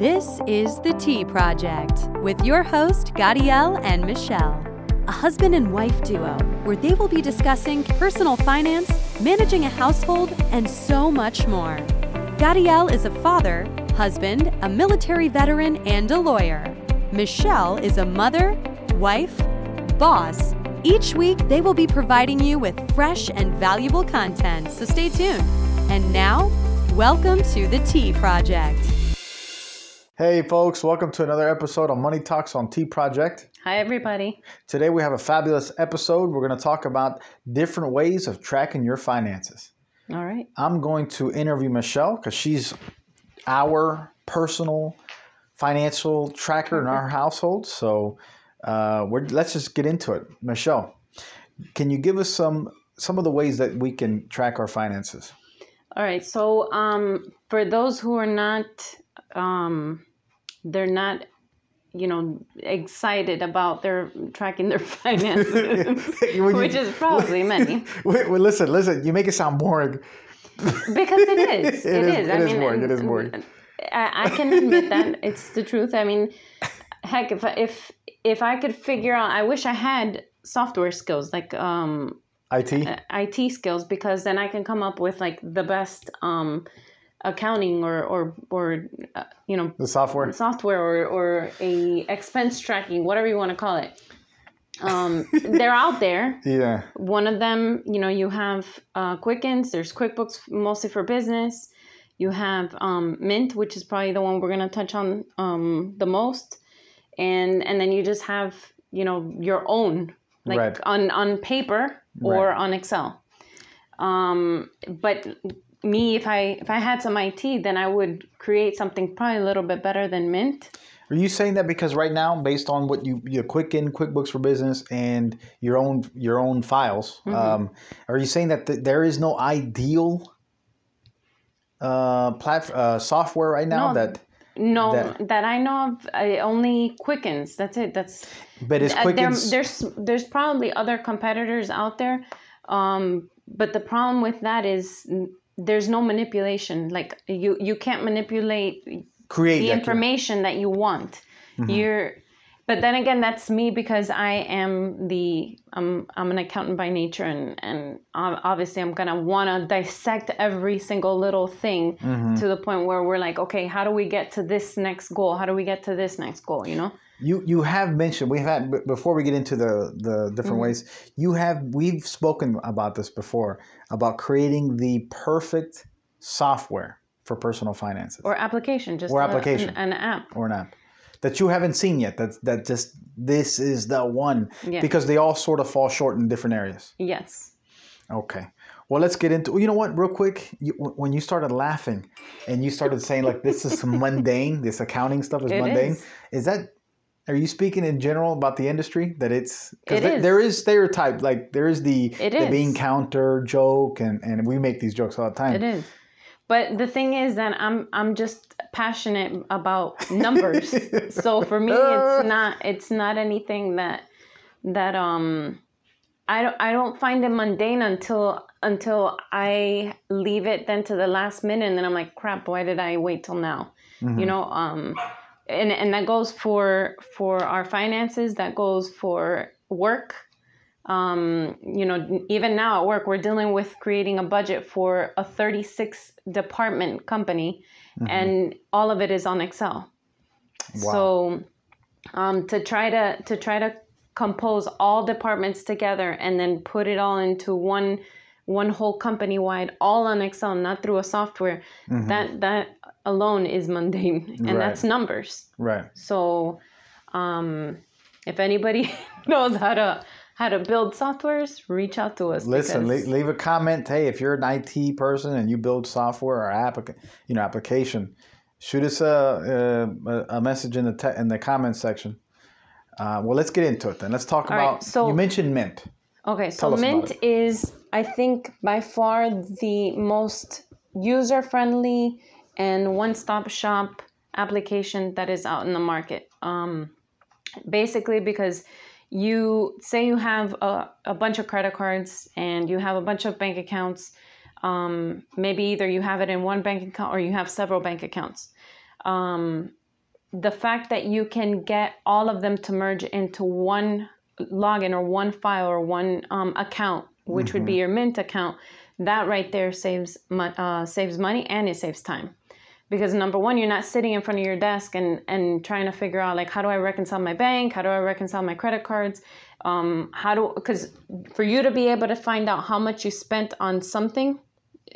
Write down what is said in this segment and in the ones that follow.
This is The Tea Project with your host, Gadiel and Michelle, a husband and wife duo where they will be discussing personal finance, managing a household, and so much more. Gadiel is a father, husband, a military veteran, and a lawyer. Michelle is a mother, wife, boss. Each week, they will be providing you with fresh and valuable content, so stay tuned. And now, welcome to The Tea Project. Hey, folks, welcome to another episode of Money Talks on Tea Project. Hi, everybody. Today, we have a fabulous episode. We're going to talk about different ways of tracking your finances. All right. I'm going to interview Michelle because she's our personal financial tracker in our household. So uh, we're, let's just get into it. Michelle, can you give us some some of the ways that we can track our finances? All right. So, um, for those who are not, um, they're not, you know, excited about their tracking their finances, which is probably many. Wait, wait, listen, listen. You make it sound boring. Because it is. It is- is. it is boring, it is boring. I, I can admit that it's the truth. I mean, heck, if I- if if I could figure out, I wish I had software skills like um IT. IT skills because then I can come up with like the best um, accounting or or or uh, you know the software. software or or a expense tracking whatever you want to call it. Um, they're out there. Yeah. One of them, you know, you have uh, Quickens. There's QuickBooks mostly for business. You have um, Mint, which is probably the one we're gonna touch on um, the most, and and then you just have you know your own like Right. on on paper or Right. on Excel. Um, but me, if I if I had some IT, then I would create something probably a little bit better than Mint. Are you saying that because right now, based on what you your Quicken, QuickBooks for Business, and your own your own files, Mm-hmm. um, are you saying that th- there is no ideal uh, plat- uh, software right now No, that, No, That- that, I know of, I only Quickens. That's it. That's but is Uh, there, there's there's probably other competitors out there, um, but the problem with that is there's no manipulation. Like you you can't manipulate create the information that you want. Mm-hmm. You're, but then again, that's me because I am the I'm I'm an accountant by nature, and and obviously I'm gonna want to dissect every single little thing Mm-hmm. to the point where we're like, okay, how do we get to this next goal? How do we get to this next goal? You know? You you have mentioned we've had before we get into the the different Mm-hmm. ways. You have we've spoken about this before about creating the perfect software for personal finances Or application, just Or a- application. an, an app. or an app that you haven't seen yet. That that just this is the one Yeah. because they all sort of fall short in different areas. Yes. Okay. Well, let's get into. You know what? Real quick, you, when you started laughing and you started saying like this is mundane, this accounting stuff is It mundane. is. Is that? Are you speaking in general about the industry that it's It there, is. there is stereotype like there is the It the bean counter joke and and we make these jokes all the time. It is. But the thing is that I'm I'm just passionate about numbers. so for me it's not it's not anything that that um I don't I don't find it mundane until until I leave it then to the last minute and then I'm like crap why did I wait till now? You know um and and that goes for for our finances that goes for work um, you know, even now at work, we're dealing with creating a budget for a 36 department company, and all of it is on Excel. wow. So, um, to try to to try to compose all departments together and then put it all into one one whole company wide, all on Excel, not through a software, that that alone is mundane, and Right. that's numbers. Right. So, um, if anybody knows how to how to build softwares, reach out to us. Listen, because- leave, leave a comment. Hey, if you're an IT person and you build software or applica- you know application, shoot us a a, a message in the te- in the comment section. Uh, well, let's get into it then. Let's talk All right, about. so- you mentioned Mint. Okay, so Tell us about Mint is, I think, by far the most user friendly and one stop shop application that is out in the market. Um, basically, because you say you have a, a bunch of credit cards and you have a bunch of bank accounts. Um, maybe either you have it in one bank account or you have several bank accounts. Um, the fact that you can get all of them to merge into one login or one file or one um, account, which mm-hmm. would be your Mint account, that right there saves uh, saves money and it saves time. Because number one, you're not sitting in front of your desk and, and trying to figure out like how do I reconcile my bank, how do I reconcile my credit cards, um, how do because for you to be able to find out how much you spent on something,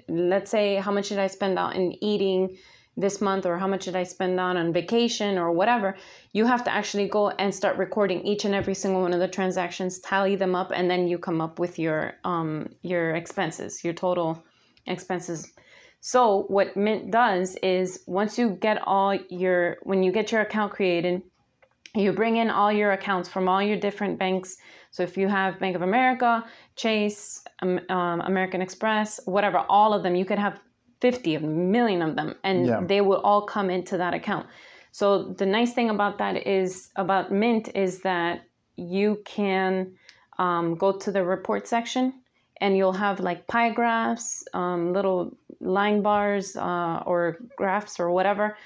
let's say how much did I spend out in eating this month or how much did I spend on on vacation or whatever, you have to actually go and start recording each and every single one of the transactions, tally them up, and then you come up with your um, your expenses, your total expenses. So what Mint does is once you get all your when you get your account created, you bring in all your accounts from all your different banks. So if you have Bank of America, Chase, um, um American Express, whatever, all of them, you could have 50 of million of them and yeah. they will all come into that account. So the nice thing about that is about mint is that you can um, go to the report section and you'll have like pie graphs um, little line bars uh, or graphs or whatever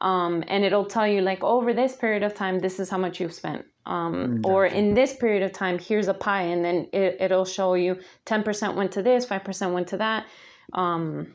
um, and it'll tell you like over this period of time this is how much you've spent. Um, or in this period of time here's a pie and then it, it'll show you 10% went to this 5% went to that. Um,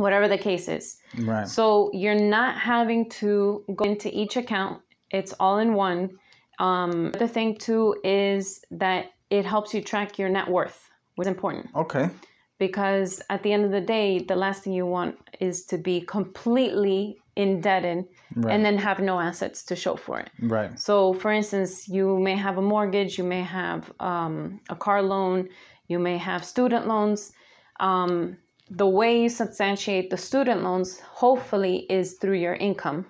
whatever the case is. Right. So you're not having to go into each account. It's all in one. Um, the thing too is that it helps you track your net worth, which is important. Okay. Because at the end of the day, the last thing you want is to be completely indebted right. and then have no assets to show for it. Right. So, for instance, you may have a mortgage, you may have um, a car loan, you may have student loans. Um, the way you substantiate the student loans hopefully is through your income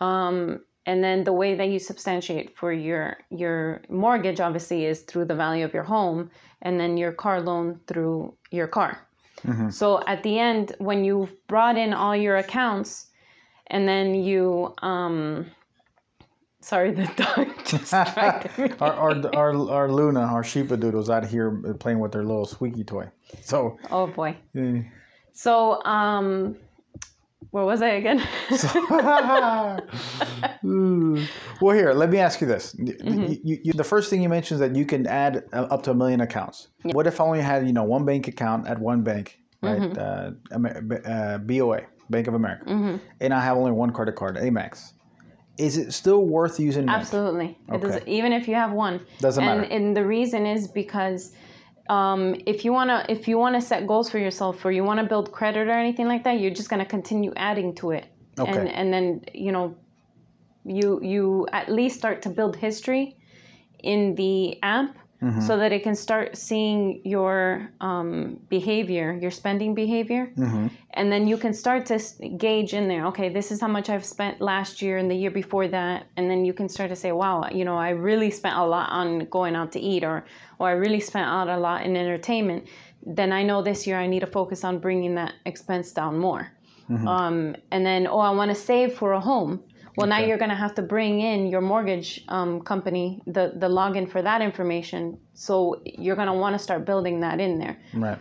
um, and then the way that you substantiate for your your mortgage obviously is through the value of your home and then your car loan through your car mm-hmm. so at the end when you've brought in all your accounts and then you um, Sorry, the dog our, our, our, our Luna, our Sheepadoodle's out here playing with their little squeaky toy. So. Oh boy. Yeah. So, um, where was I again? well, here, let me ask you this. Mm-hmm. You, you, the first thing you mentioned is that you can add up to a million accounts. Yeah. What if I only had, you know, one bank account at one bank, right? Mm-hmm. Uh, uh, BOA, Bank of America, mm-hmm. and I have only one credit card, Amex is it still worth using Mint? Absolutely. Okay. It does, even if you have one. Doesn't and, matter. And the reason is because um, if you wanna if you wanna set goals for yourself or you wanna build credit or anything like that, you're just gonna continue adding to it. Okay. And and then you know you you at least start to build history in the app mm-hmm. so that it can start seeing your um, behavior, your spending behavior, mm-hmm. and then you can start to gauge in there. Okay, this is how much I've spent last year and the year before that, and then you can start to say, wow, you know, I really spent a lot on going out to eat, or or I really spent out a lot in entertainment. Then I know this year I need to focus on bringing that expense down more. Mm-hmm. Um, and then, oh, I want to save for a home. Well, okay. now you're going to have to bring in your mortgage um, company, the, the login for that information. So you're going to want to start building that in there. Right.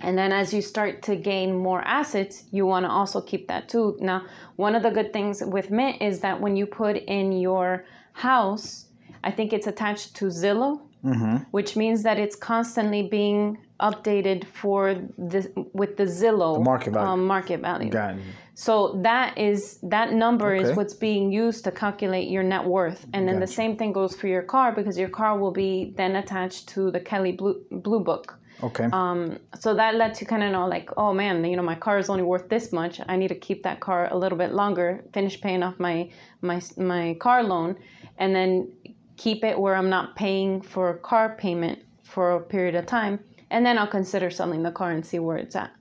And then as you start to gain more assets, you want to also keep that too. Now, one of the good things with Mint is that when you put in your house, I think it's attached to Zillow, mm-hmm. which means that it's constantly being updated for the with the Zillow the market value. Um, market value. Got it. So that is that number okay. is what's being used to calculate your net worth, and then gotcha. the same thing goes for your car because your car will be then attached to the Kelley Blue, Blue Book. Okay. Um, so that lets you kind of know, like, oh man, you know, my car is only worth this much. I need to keep that car a little bit longer, finish paying off my my my car loan, and then keep it where I'm not paying for a car payment for a period of time, and then I'll consider selling the car and see where it's at.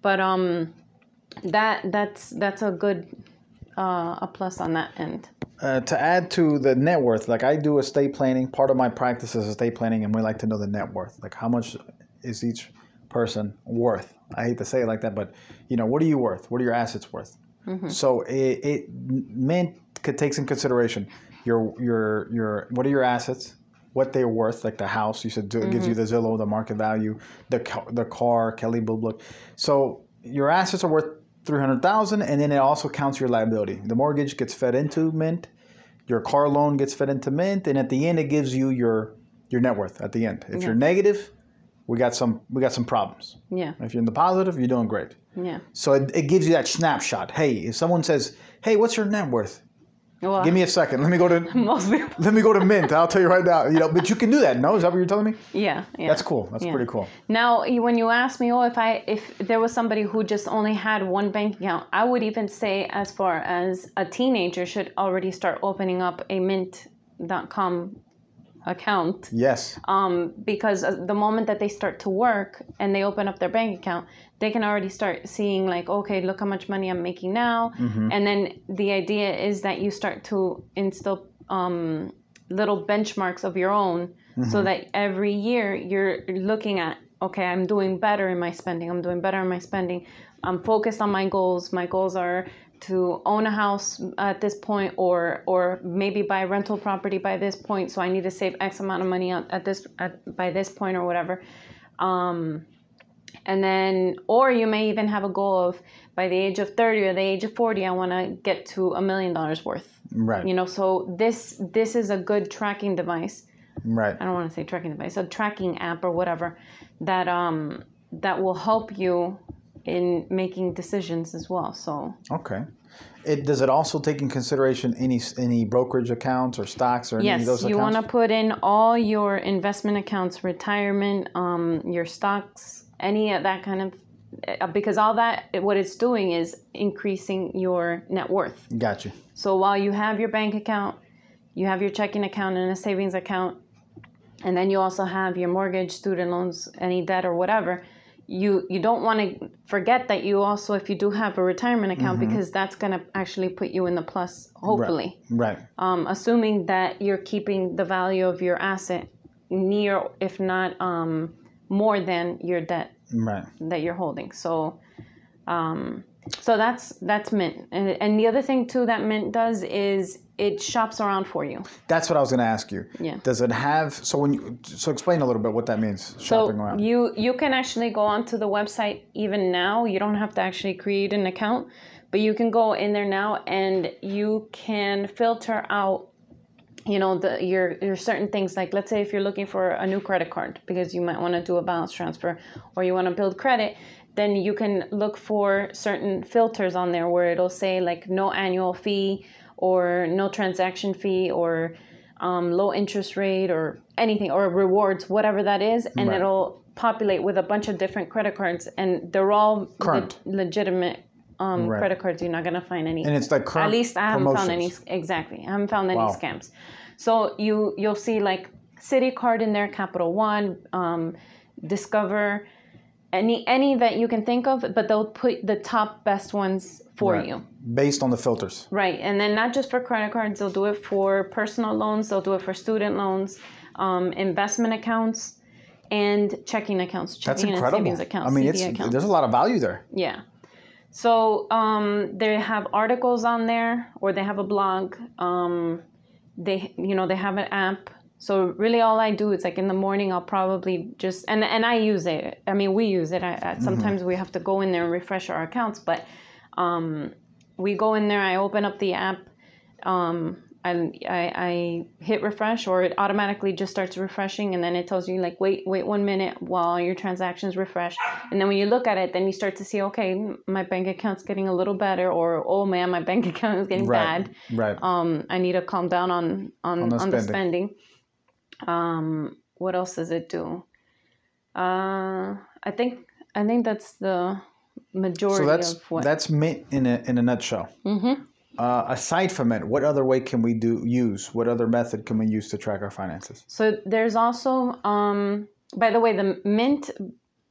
But um, that that's that's a good uh, a plus on that end. Uh, to add to the net worth, like I do estate planning. Part of my practice is estate planning, and we like to know the net worth. Like how much is each person worth? I hate to say it like that, but you know, what are you worth? What are your assets worth? Mm-hmm. So it, it Mint could take some consideration. Your your your what are your assets? What they're worth, like the house. You said mm-hmm. gives you mm-hmm. the Zillow, the market value, the the car, Kelley Blue Book. So your assets are worth three hundred thousand, and then it also counts your liability. The mortgage gets fed into Mint, your car loan gets fed into Mint, and at the end it gives you your your net worth at the end. If Yeah. you're negative, we got some we got some problems. Yeah. If you're in the positive, you're doing great. Yeah. So it, it gives you that snapshot. Hey, if someone says, "Hey, what's your net worth?" Well, Give me a second. Let me go to most people. let me go to Mint. I'll tell you right now. You know, but you can do that. No, is that what you're telling me? Yeah. Yeah. That's cool. That's Yeah. pretty cool. Now, when you ask me, oh, if I if there was somebody who just only had one bank account, I would even say, as far as a teenager should already start opening up a Mint.com account, Yes. um, because uh, the moment that they start to work and they open up their bank account, they can already start seeing like, okay, look how much money I'm making now, and then the idea is that you start to instill um, little benchmarks of your own, so that every year you're looking at, okay, I'm doing better in my spending. I'm doing better in my spending. I'm focused on my goals. My goals are to own a house at this point or or maybe buy rental property by this point so i need to save x amount of money at, at this at, by this point or whatever um, and then or you may even have a goal of by the age of 30 or the age of 40 i want to get to a million dollars worth Right. you know so this this is a good tracking device Right. I don't want to say tracking device, a tracking app or whatever that um that will help you in making decisions as well. So Okay. It does it also take in consideration any any brokerage accounts or stocks or any of yes, those you want to put in all your investment accounts, retirement, um, your stocks, any of that kind of uh, because all that what it's doing is increasing your net worth. Gotcha. So while you have your bank account, you have your checking account and a savings account, and then you also have your mortgage, student loans, any debt or whatever. You you don't want to forget that you also if you do have a retirement account because that's going to actually put you in the plus hopefully. Right. Um, assuming that you're keeping the value of your asset near if not um, more than your debt Right. that you're holding. So, um, so that's that's Mint, and, and the other thing too that Mint does is it shops around for you. That's what I was going to ask you. Yeah. Does it have so when you so explain a little bit what that means shopping so around? you you can actually go onto the website even now. You don't have to actually create an account, but you can go in there now and you can filter out you know the your your certain things like let's say if you're looking for a new credit card because you might want to do a balance transfer or you want to build credit then you can look for certain filters on there where it'll say like no annual fee or no transaction fee or um, low interest rate or anything or rewards whatever that is and Right. it'll populate with a bunch of different credit cards and they're all le- legitimate um, Right. credit cards you're not going to find any and it's like current at least I haven't found any exactly. I haven't found any Wow. scams. So you you'll see like Citi Card in there, Capital One, um, Discover, any any that you can think of, but they'll put the top best ones for Right. you. based on the filters. Right, and then not just for credit cards, they'll do it for personal loans, they'll do it for student loans, um, investment accounts, and checking accounts, That's checking and incredible. savings accounts, I mean, it's accounts. there's a lot of value there. Yeah. So um, they have articles on there, or they have a blog. Um, they, you know, they have an app. So really, all I do is like in the morning, I'll probably just and and I use it. I mean, we use it. I, I, sometimes we have to go in there and refresh our accounts, but um, we go in there. I open up the app. Um, and I, I hit refresh or it automatically just starts refreshing and then it tells you like wait wait one minute while your transactions refresh and then when you look at it then you start to see okay my bank account's getting a little better or oh man my bank account is getting Right. bad Right. um, I need to calm down on on, On the on the spending. spending. Um, what else does it do? Uh, I think I think that's the majority so that's of what. that's Mint in a in a nutshell. mm-hmm. Uh, aside from it, what other way can we do use? What other method can we use to track our finances? So there's also, um, by the way, the Mint,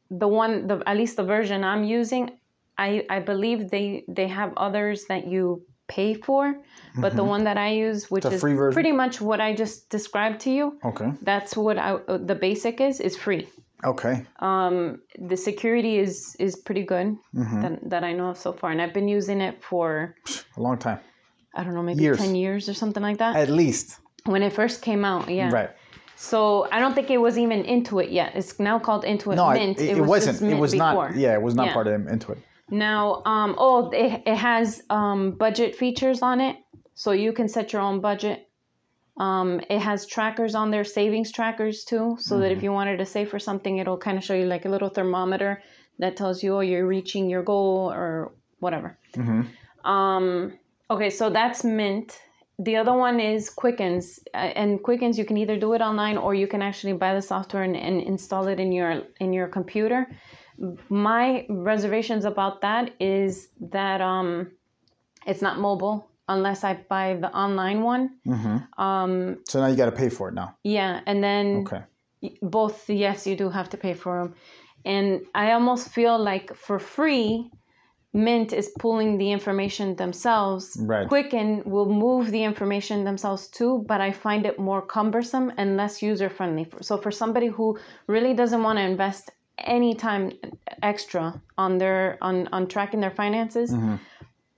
the one, the at least the version I'm using, I I believe they they have others that you pay for, but the one that I use, which is pretty much what I just described to you, Okay. that's what I, the basic is is free. Okay. Um, the security is is pretty good Mm-hmm. that, that I know of so far, and I've been using it for A long time. I don't know maybe Years. ten years or something like that. At least. when it first came out, yeah. Right. So I don't think it was even Intuit yet. It's now called Intuit No, Mint. it, it, was wasn't. just It was before. not. Yeah, it was not Yeah. part of Intuit. Now, um, oh, it, it has um, budget features on it, so you can set your own budget. Um, it has trackers on there, savings trackers too, so that if you wanted to save for something, it'll kind of show you like a little thermometer that tells you, oh, you're reaching your goal or whatever. Um, okay, so that's Mint. The other one is Quickens, uh, and Quickens you can either do it online or you can actually buy the software and, and install it in your in your computer. My reservations about that is that um, it's not mobile unless I buy the online one. Um, So now you got to pay for it now. yeah, and then Okay. both yes you do have to pay for them and i almost feel like for free mint is pulling the information themselves Right. quicken will move the information themselves too but i find it more cumbersome and less user friendly so for somebody who really doesn't want to invest any time extra on their on on tracking their finances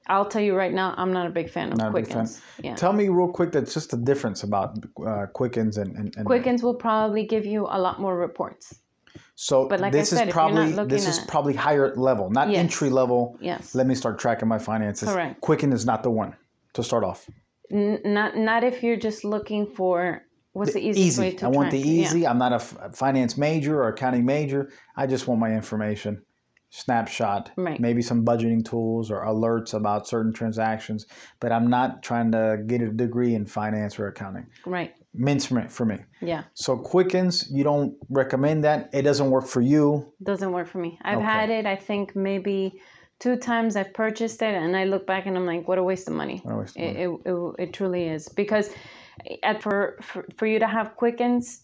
i'll tell you right now i'm not a big fan of. Not big fan. quickens yeah Tell me real quick that's just the difference about uh, Quickens and, and, and quickens will probably give you a lot more reports So But like I this said, is if you're not probably this is probably higher level, not Yes. entry level. Yes. Let me start tracking my finances. Correct. Quicken is not the one to start off. N- not not if you're just looking for what's the easiest way Easy. to I want the track- yeah. easy. I'm not a finance major or accounting major. I just want my information snapshot. Right. Maybe some budgeting tools or alerts about certain transactions, but I'm not trying to get a degree in finance or accounting. Right. Mint's for me- Yeah. So Quickens, you don't recommend that. It doesn't work for you. Doesn't work for me. I've Okay. had it. I think maybe two times I've purchased it, and I look back and I'm like, what a waste of money. What a waste of it, it, it, it truly is because eh, at for, for for you to have Quickens,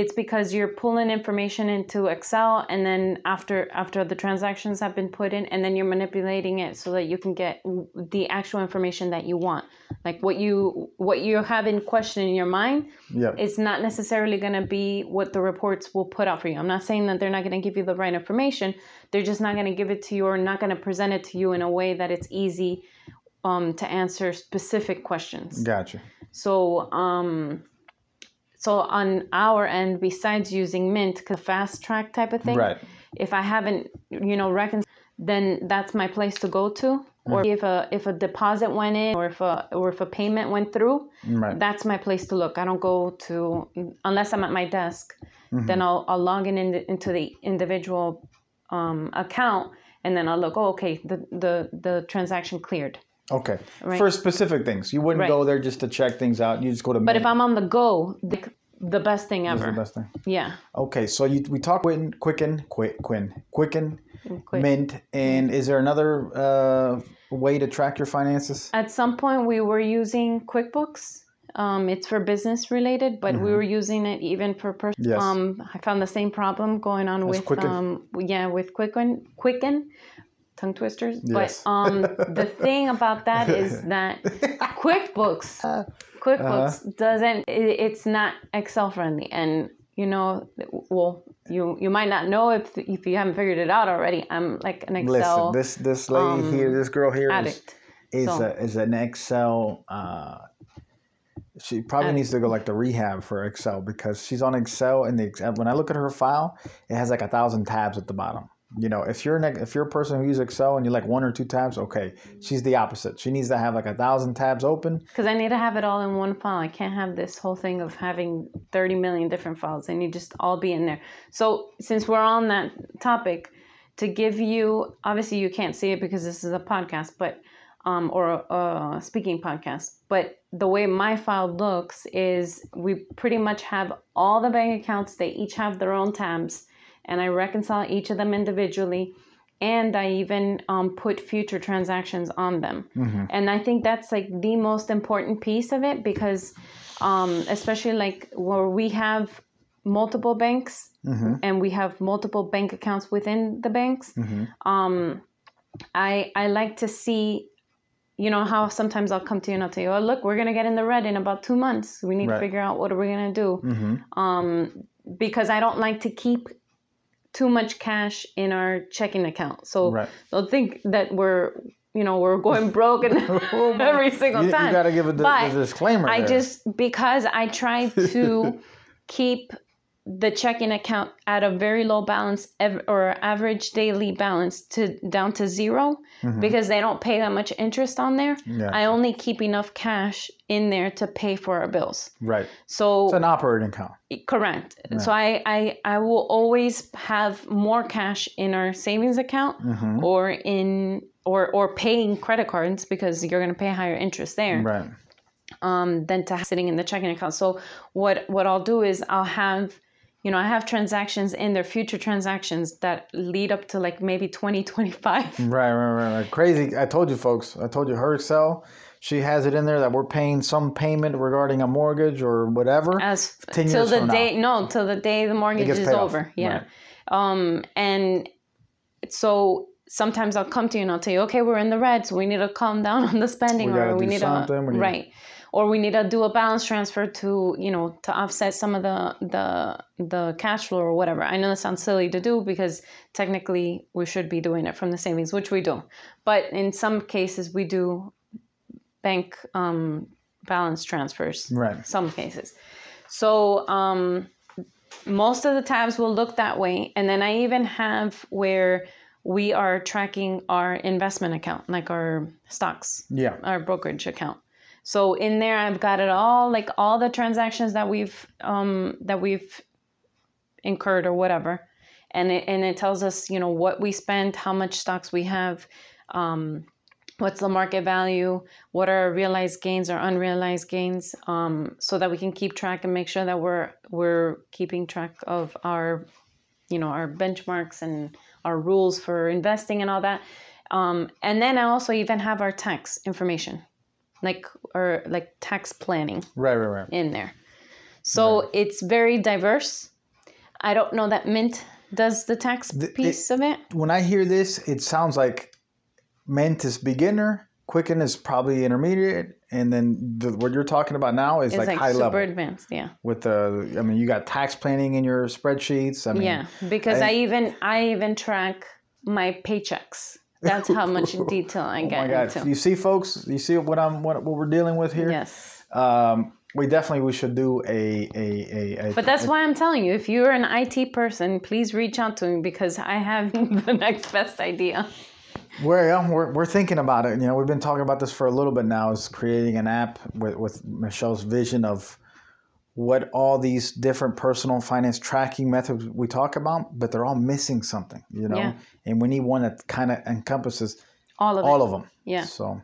it's because you're pulling information into Excel, and then after after the transactions have been put in, and then you're manipulating it so that you can get the actual information that you want, like what you what you have in question in your mind. Yeah. it's not necessarily going to be what the reports will put out for you. I'm not saying that they're not going to give you the right information. They're just not going to give it to you or not going to present it to you in a way that it's easy um, to answer specific questions. Gotcha. So, um, so on our end, besides using Mint, the fast track type of thing, Right. if I haven't, you know, reconciled, then that's my place to go to. Or if a if a deposit went in, or if a or if a payment went through, Right. that's my place to look. I don't go to unless I'm at my desk. Then I'll I'll log in, in into the individual um, account, and then I'll look. Oh, okay, the the the transaction cleared. Okay. Right. For specific things, you wouldn't Right. go there just to check things out. You just go to. But if I'm on the go, the, the best thing ever. the best thing. Yeah. Okay, so you, we talked Quicken, Quicken, Quicken, Quick. Mint, and is there another uh, way to track your finances? At some point, we were using QuickBooks. Um, it's for business related, but we were using it even for personal. Mm-hmm. Yes. Um, I found the same problem going on with Quicken. um, yeah, with Quicken, Quicken, tongue twisters. Yes. But um, the thing about that is that QuickBooks, QuickBooks Uh-huh. doesn't. It, it's not Excel friendly, and you know, well, you you might not know if if you haven't figured it out already. I'm like an Excel Listen, this this lady um, here, this girl here is addict. is, so- a, is an Excel. Uh, she probably needs to go like to rehab for Excel because she's on Excel and the ex- when I look at her file, it has like a thousand tabs at the bottom. You know, if you're an, if you're a person who uses Excel and you like one or two tabs, okay, she's the opposite. She needs to have like a thousand tabs open. Because I need to have it all in one file. I can't have this whole thing of having 30 million different files. and you just all be in there. So, since we're on that topic, to give you obviously you can't see it because this is a podcast, but um, or a, speaking podcast. But the way my file looks is we pretty much have all the bank accounts. They each have their own tabs, and I reconcile each of them individually. And I even um, put future transactions on them. And I think that's like the most important piece of it because, um, especially like where we have multiple banks and we have multiple bank accounts within the banks, um, I I like to see, you know, how sometimes I'll come to you and I'll tell you, oh look, we're gonna get in the red in about two months. We need Right. to figure out what are we gonna do, Mm-hmm. um, because I don't like to keep too much cash in our checking account. So Right. they'll think that we're you know we're going broke and Oh every single You, time. you got to give a, di- a disclaimer. I there. just because I try to keep the checking account at a very low balance ev- or average daily balance to down to 0 because they don't pay that much interest on there. I only keep enough cash in there to pay for our bills. Right. So It's an operating account. correct. So I, I I will always have more cash in our savings account Mm-hmm. or in or or paying credit cards because you're going to pay higher interest there Right. um, than to have sitting in the checking account. So what what I'll do is I'll have you know I have transactions in their future transactions that lead up to like maybe 2025. Right, right, right, right. Crazy. I told you, folks. I told you her Excel. She has it in there that we're paying some payment regarding a mortgage or whatever. As 10 till years the from now. no till the day the mortgage is paid off. over. Yeah. Right. Um and so sometimes I'll come to you and I'll tell you, okay, we're in the red, so we need to calm down on the spending We or we need something, we to need- right. Or we need to do a balance transfer to, you know, to offset some of the the the cash flow or whatever. I know that sounds silly to do because technically we should be doing it from the savings, which we do. But in some cases we do bank um, balance transfers Right. some cases. So um, most of the tabs will look that way. And then I even have where we are tracking our investment account, like our stocks, Yeah. our brokerage account. So in there, I've got it all, like all the transactions that we've um, that we've incurred or whatever, and it and it tells us, you know, what we spent, how much stocks we have, um, what's the market value, what are our realized gains or unrealized gains, um, so that we can keep track and make sure that we're we're keeping track of our, you know, our benchmarks and our rules for investing and all that. Um, and then I also even have our tax information, like or like tax planning Right, right, right. in there. So it's very diverse. I don't know that Mint does the tax it- piece of it. When I hear this, it sounds like Mint is beginner, Quicken is probably intermediate, and then the, what you're talking about now is like, like, high super level. advanced, yeah. With the, I mean, you got tax planning in your spreadsheets. I mean, Yeah, because I- I, even I even track my paychecks. That's how much detail I get Oh my God! into. You see, folks, you see what I'm, what, what we're dealing with here. Yes. Um, we definitely we should do a a a. a But that's why I'm telling you, if you're an IT person, please reach out to me because I have the next best idea. We're, we're, we're thinking about it. You know, we've been talking about this for a little bit now. Is creating an app with, with Michelle's vision of what all these different personal finance tracking methods we talk about, but they're all missing something. You know, Yeah. and we need one that kind of encompasses All of all it. of them. Yeah. So,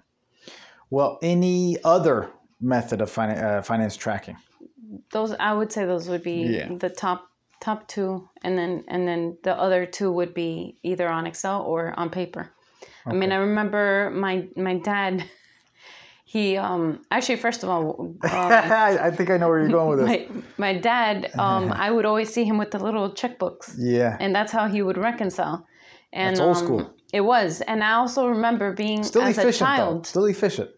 well, any other method of finan- uh, finance tracking? Those I would say those would be Yeah. the top top two, and then and then the other two would be either on Excel or on paper. I mean, I remember my my dad. He um actually first of all um, I think I know where you're going with this. my my dad um I would always see him with the little checkbooks Yeah. and that's how he would reconcile. And That's old um, school. It was, and I also remember being Still as a efficient though. Still efficient.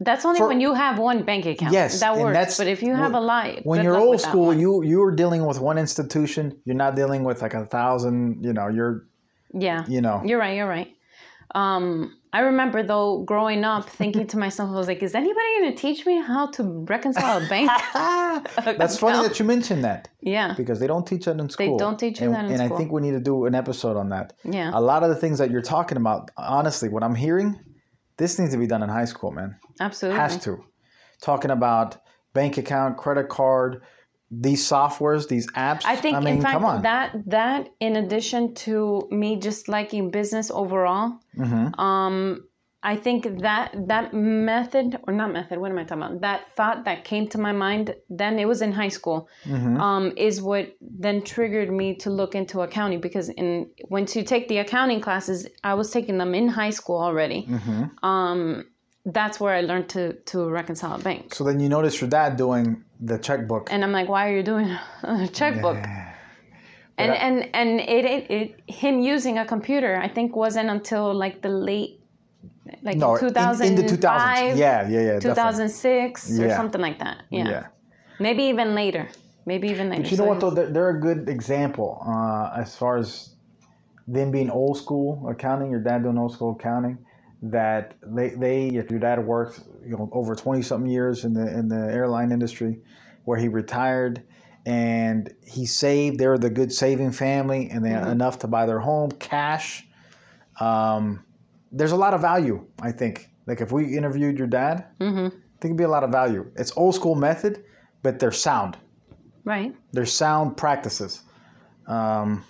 That's only For- when you have one bank account. Yes, that works. But if you have a lot, when you're old school, you you're dealing with one institution. You're not dealing with like a thousand. You know, you're yeah, you know. you're right. You're right. Um, I remember though growing up thinking to myself, I was like, is anybody going to teach me how to reconcile a bank? That's funny that you mentioned that yeah, because they don't teach that in school. They don't teach and, that in and I think we need to do an episode on that. yeah, A lot of the things that you're talking about, honestly, what I'm hearing, this needs to be done in high school, man. absolutely. Has to. Talking about bank account, credit card, these softwares, these apps. I think, I mean, in fact, that that in addition to me just liking business overall, Mhm. um, I think that that method or not method, what am I talking about? That thought that came to my mind then it was in high school, Mhm. um, is what then triggered me to look into accounting because in once you take the accounting classes, I was taking them in high school already. Mhm. Um, that's where I learned to to reconcile a bank. So then you notice your dad doing the checkbook. And I'm like, why are you doing a checkbook? and I- and and it, it it him using a computer I think wasn't until like the late like no, 2005 in the 2000s. Yeah, yeah, yeah. definitely. 2006 or Yeah. something like that yeah. Yeah. maybe even later maybe even later But you know So what though? They're, they're a good example uh, as far as them being old school accounting. Your dad doing old school accounting. That they, they if your dad worked you know over twenty something years in the in the airline industry, where he retired, and he saved. They're the good saving family, and they Mhm. enough to buy their home cash. Um, there's a lot of value, I think. Like if we interviewed your dad, hmm I think it'd be a lot of value. It's old school method, but they're sound. Right. They're sound practices. Um,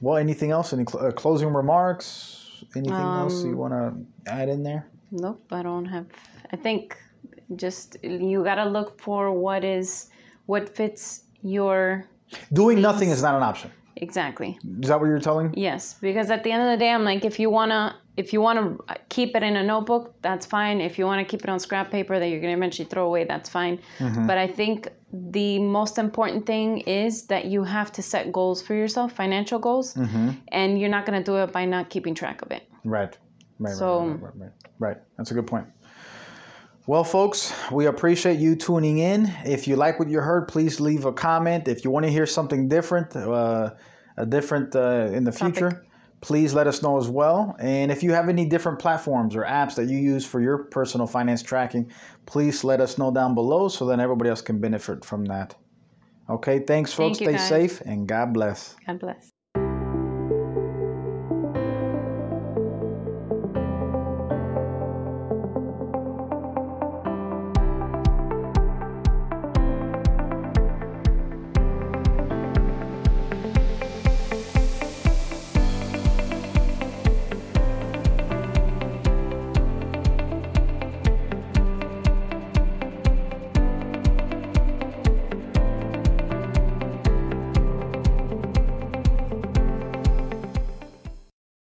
well, anything else? Any cl- uh, closing remarks? Anything else you Um, want to add in there? Nope, I don't have. I think just you gotta look for what is what fits your Doing nothing is not an option. exactly. Is that what you're telling? Yes, because at the end of the day, I'm like, if you wanna, if you wanna keep it in a notebook, that's fine. If you wanna keep it on scrap paper that you're gonna eventually throw away, that's fine. Mm-hmm. But I think the most important thing is that you have to set goals for yourself, financial goals, Mm-hmm. and you're not gonna do it by not keeping track of it. Right. Right, So- right, right, right, right, right. That's a good point. Well, folks, we appreciate you tuning in. If you like what you heard, please leave a comment. If you want to hear something different, uh, a different uh, in the Topic. future, please let us know as well. And if you have any different platforms or apps that you use for your personal finance tracking, please let us know down below so that everybody else can benefit from that. Okay, thanks, folks. Thank Stay guys. safe and God bless. God bless.